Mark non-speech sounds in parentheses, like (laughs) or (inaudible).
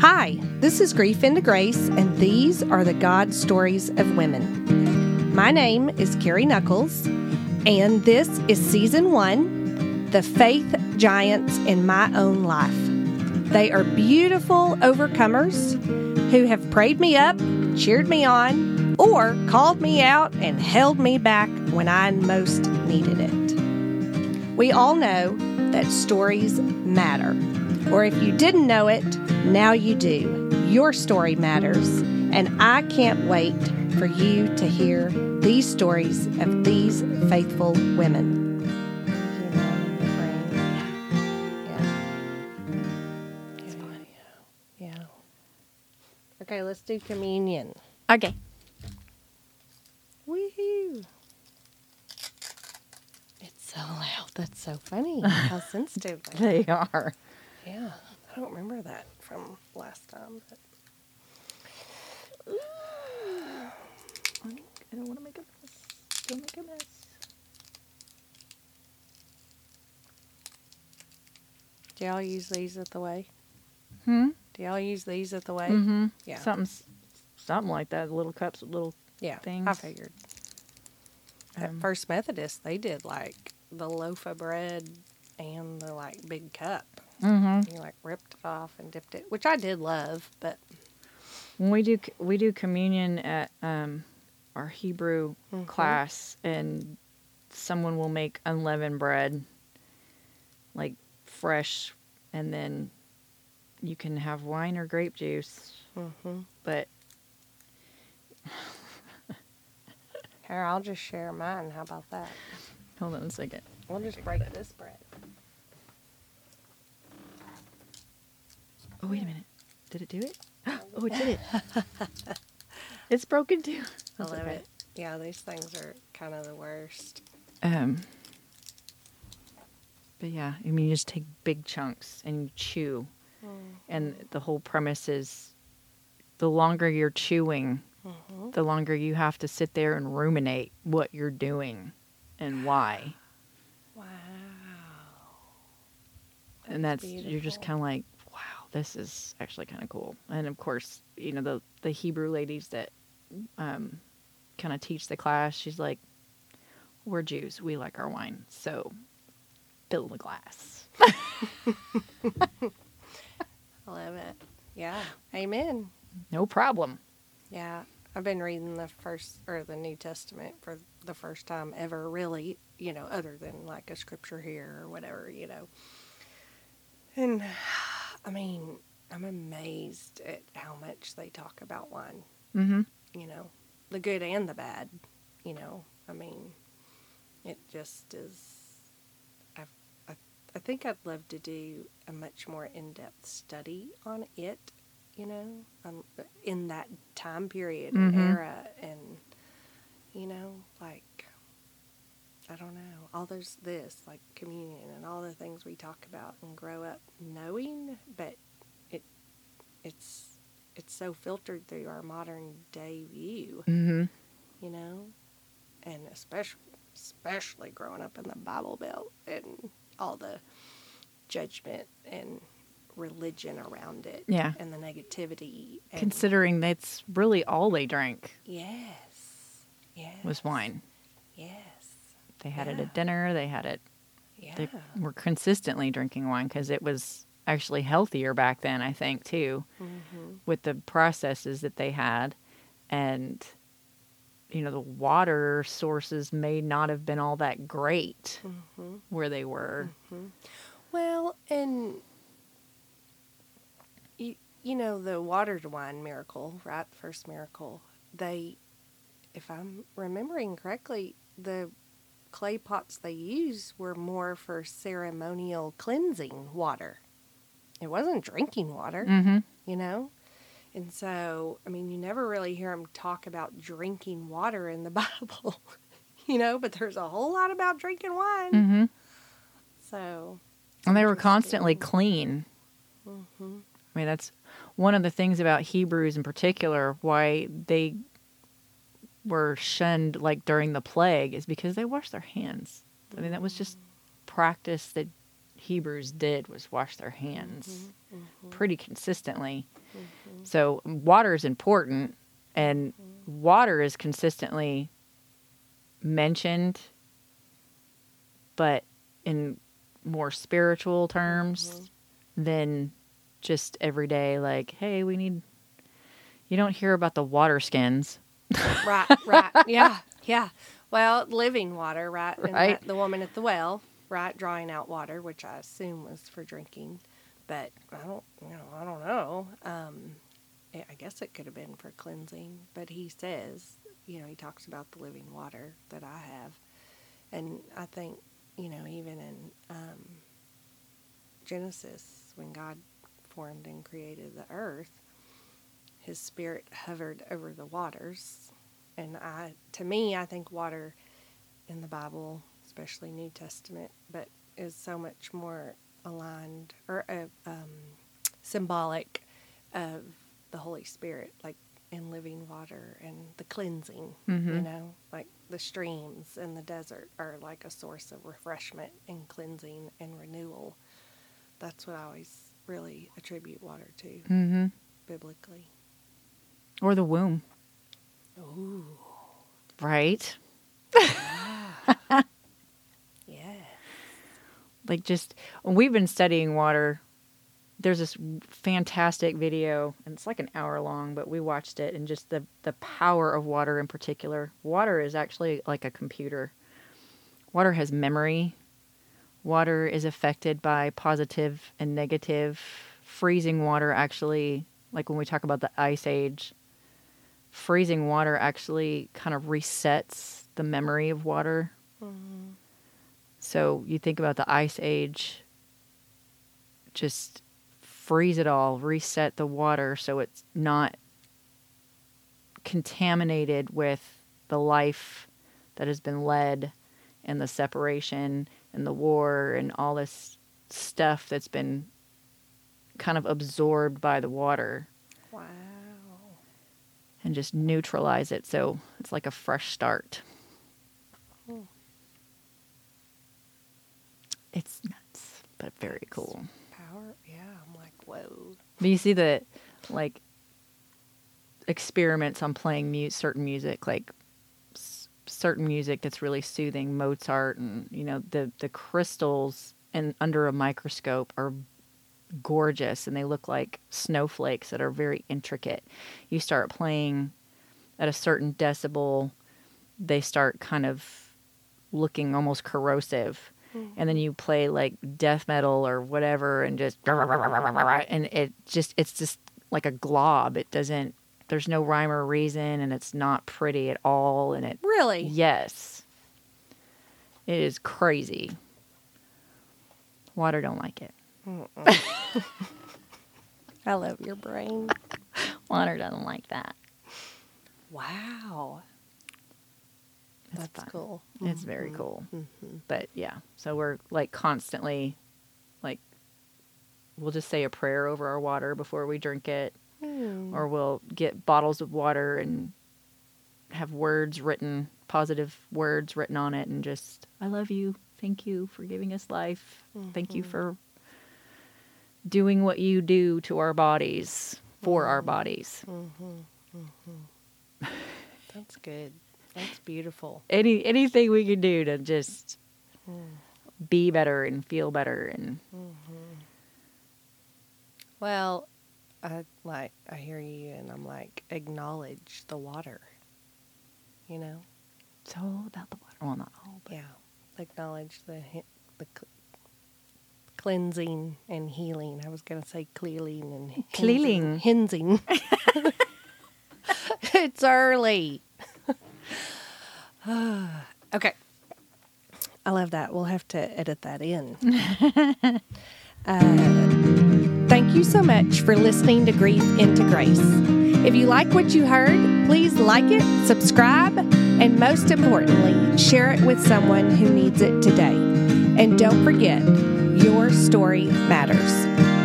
Hi, this is Grief into Grace, and these are the God stories of women. My name is Carrie Knuckles, and this is season one The Faith Giants in My Own Life. They are beautiful overcomers who have prayed me up, cheered me on, or called me out and held me back when I most needed it. We all know that stories matter. Or if you didn't know it, now you do. Your story matters, and I can't wait for you to hear these stories of these faithful women. Yeah. Okay, let's do communion. Okay. Woohoo! It's so loud. That's so funny. How (laughs) sensitive. they are. They are. Yeah, I don't remember that from last time. But I don't want to make a mess. Don't make a mess. do y'all use these at the way? Hmm. Do y'all use these at the way? Mm-hmm. Yeah. Something, something like that. Little cups, little. Yeah, I figured. At Um, First Methodist, they did like the loaf of bread and the like big cup. Mm-hmm. You like ripped it off and dipped it, which I did love, but When we do we do communion at um, our Hebrew Mhm. class, and someone will make unleavened bread, like fresh, and then you can have wine or grape juice. hmm But here I'll just share mine. How about that? hold on a second. We'll just break this bread. Oh wait a minute. Did it do it? (gasps) Oh, it did it. (laughs) it's broken too. I love okay. it. Yeah, these things are kind of the worst. Um, but yeah, I mean, you just take big chunks and you chew, and the whole premise is, the longer you're chewing, Mhm. the longer you have to sit there and ruminate what you're doing, and why. Wow. and that's That's you're just kind of like, this is actually kind of cool. And of course, you know the the Hebrew ladies that um, kind of teach the class. She's like, we're Jews, we like our wine, so fill the glass. (laughs) I love it. Yeah. Amen. No problem. Yeah. I've been reading the first or the New Testament for the first time ever, really, you know, other than like a scripture here or whatever, you know. And I mean, I'm amazed at how much they talk about wine, Mm-hmm. you know, the good and the bad, you know. I mean, it just is. I've, I, I think I'd love to do a much more in depth study on it, you know, um, in that time period and Mhm. era. And, you know, like, I don't know, all there's this, like communion and all the things we talk about and grow up knowing, but it it's it's so filtered through our modern day view Mm-hmm. you know, and especially especially growing up in the Bible Belt and all the judgment and religion around it, Yeah. and the negativity. And Considering that's really all they drank yes, yes, was wine. Yes, They had it at dinner. They had it. yeah, They were consistently drinking wine because it was actually healthier back then. I think too. hmm with the processes that they had and you know the water sources may not have been all that great hmm where they were Well, and you you know the water to wine miracle, right? First miracle. They, if I'm remembering correctly, the clay pots they used were more for ceremonial cleansing water. It wasn't drinking water, mm-hmm. you know. And so, I mean, you never really hear them talk about drinking water in the (laughs) Bible, you know. But there's a whole lot about drinking wine. Mm-hmm. So, and they were constantly clean hmm i mean that's one of the things about hebrews in particular why they were shunned like during the plague is because they washed their hands i mean that was just practice that Hebrews did was wash their hands mm-hmm, mm-hmm. pretty consistently. Mm-hmm. So water is important, and water is consistently mentioned, but in more spiritual terms than just everyday. Like, hey, we need. You don't hear about the water skins. Right, right. Yeah, yeah. Well, living water, right? And Right. that- the woman at the well, right, drawing out water, which I assume was for drinking, but I don't, you know, I don't know. Um, I I guess it could have been for cleansing, but he says, you know, he talks about the living water that I have, and I think, you know, even in um, Genesis, when God formed and created the earth, his spirit hovered over the waters. And i to me i think water in the bible especially new testament but is so much more aligned or uh, um, symbolic of the holy spirit like in living water and the cleansing you Mhm. know? Like the streams in the desert are like a source of refreshment and cleansing and renewal. That's what i always really attribute water to. Mm-hmm. biblically Or the womb, Ooh, right? Ah. (laughs) yeah. like just when we've been studying water. There's this fantastic video and it's like an hour long but we watched it and just the the power of water in particular. Water is actually like a computer. Water has memory. Water is affected by positive and negative. Freezing water actually like when we talk about the ice age freezing water actually kind of resets the memory of water. Mm-hmm. So you think about the ice age, just freeze it all, reset the water so it's not contaminated with the life that has been led and the separation and the war and all this stuff that's been kind of absorbed by the water. Wow. And just neutralize it so it's like a fresh start. Hmm. It's nuts, but very cool. Power. Yeah. I'm like, whoa. Do you see the like experiments on playing mu- certain music, like s- certain music that's really soothing, Mozart, and you know the the crystals and under a microscope are gorgeous, and they look like snowflakes that are very intricate. You start playing at a certain decibel, they start kind of looking almost corrosive. Hmm. And then you play like death metal or whatever and just and it just it's just like a glob. It doesn't there's no rhyme or reason and it's not pretty at all and it Really? yes. It is crazy. Water don't like it I love your brain. water doesn't like that Wow. It's That's fun. cool. it's very cool Mm-hmm. but yeah so we're like constantly like we'll just say a prayer over our water before we drink it Hmm. or we'll get bottles of water and have words written, positive words written on it, and just, I love you. Thank you for giving us life. Thank you for doing what you do to our bodies, for our mm-hmm. bodies. Mm-hmm. Mm-hmm. That's good. That's beautiful. Any anything we can do to just be better and feel better and Well, I like I hear you, and I'm like acknowledge the water. You know, it's all about the water. Well, not all, but yeah, acknowledge the the cleansing and healing. I was gonna say cleaning and Cleaning. hensing. (laughs) it's early. (sighs) okay. I love that. We'll have to edit that in. (laughs) uh, thank you so much for listening to Grief into Grace. If you like what you heard, please like it, subscribe, and most importantly, share it with someone who needs it today. And don't forget, your story matters.